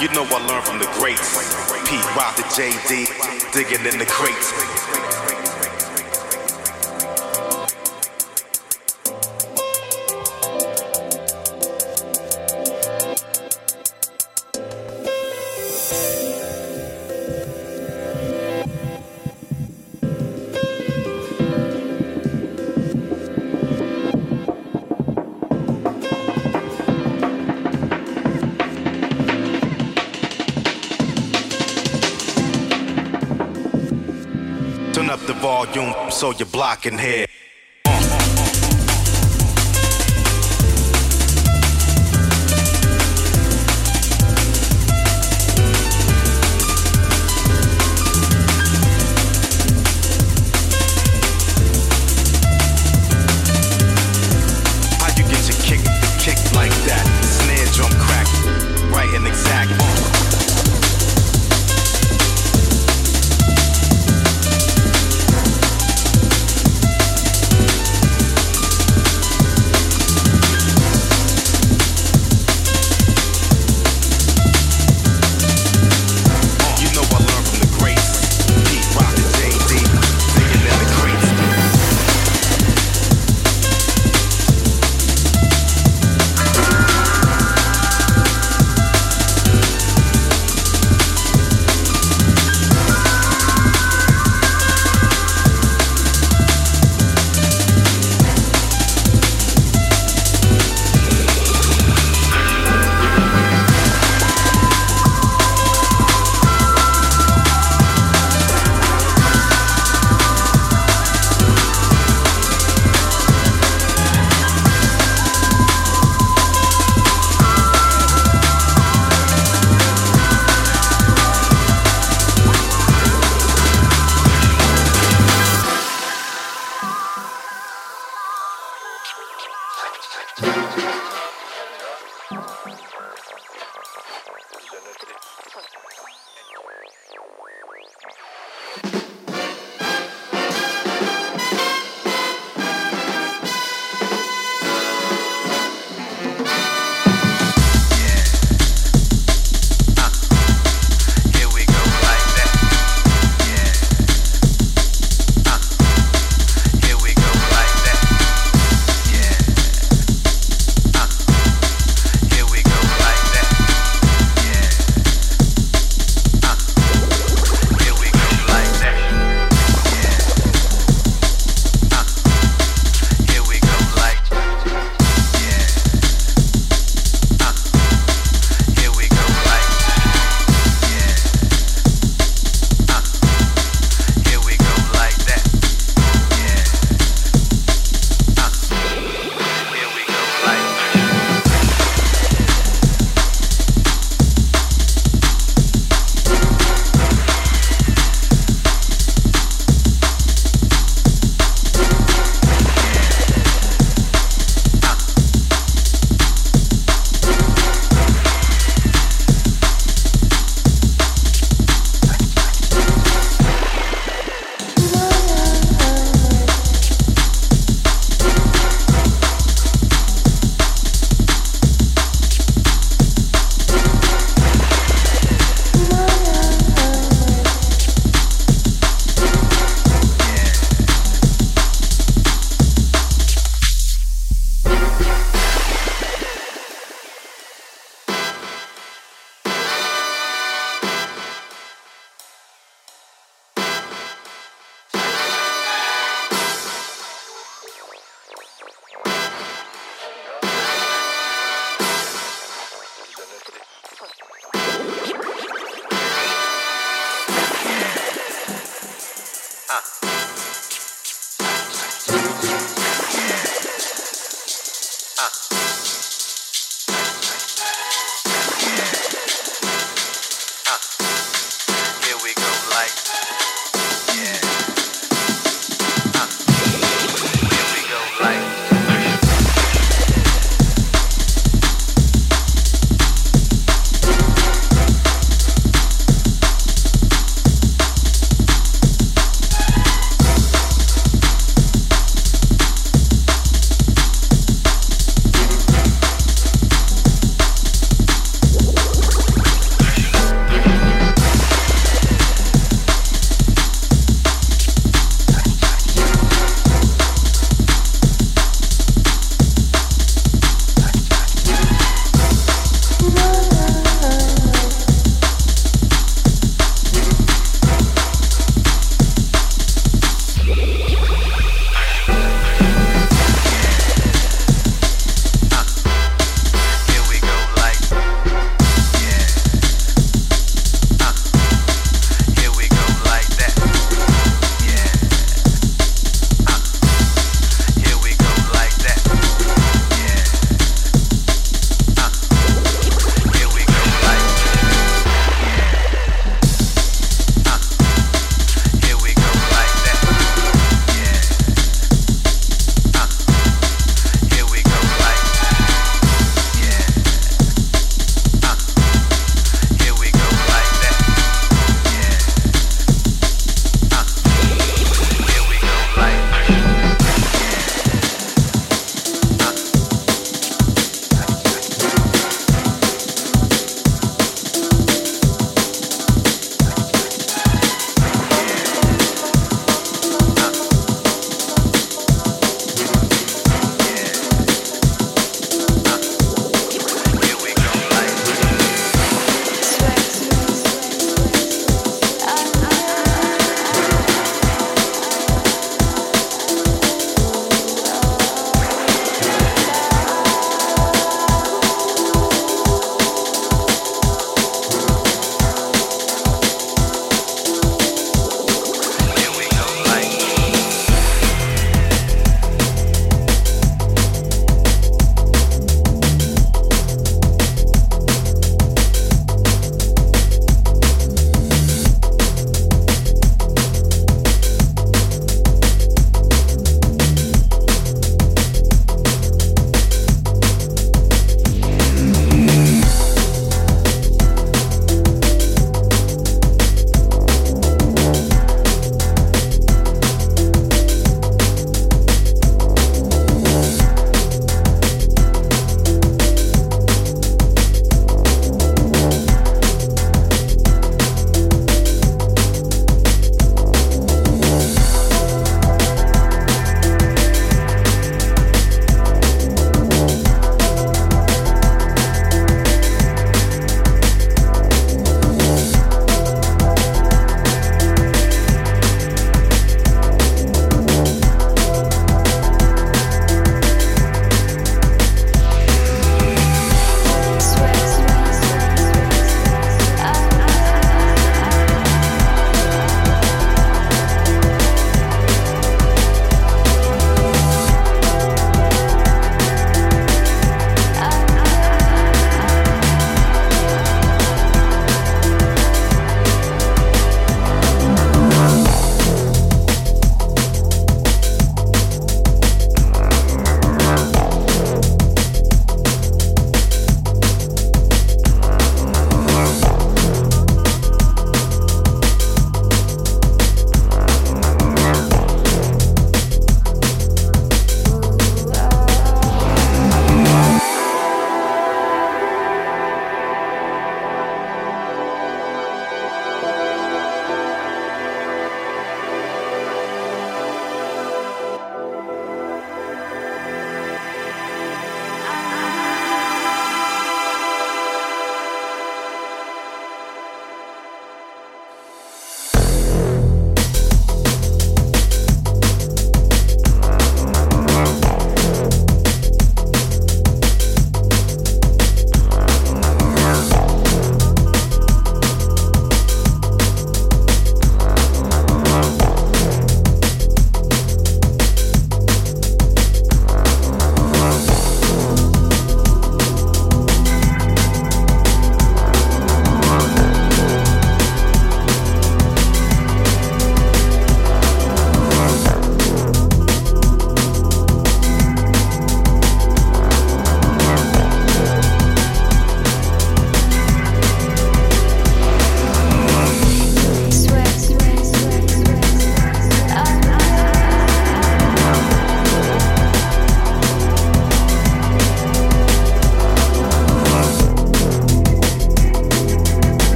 You know I learned from the greats. Pete Rock the JD, digging in the crates. so you're blocking here.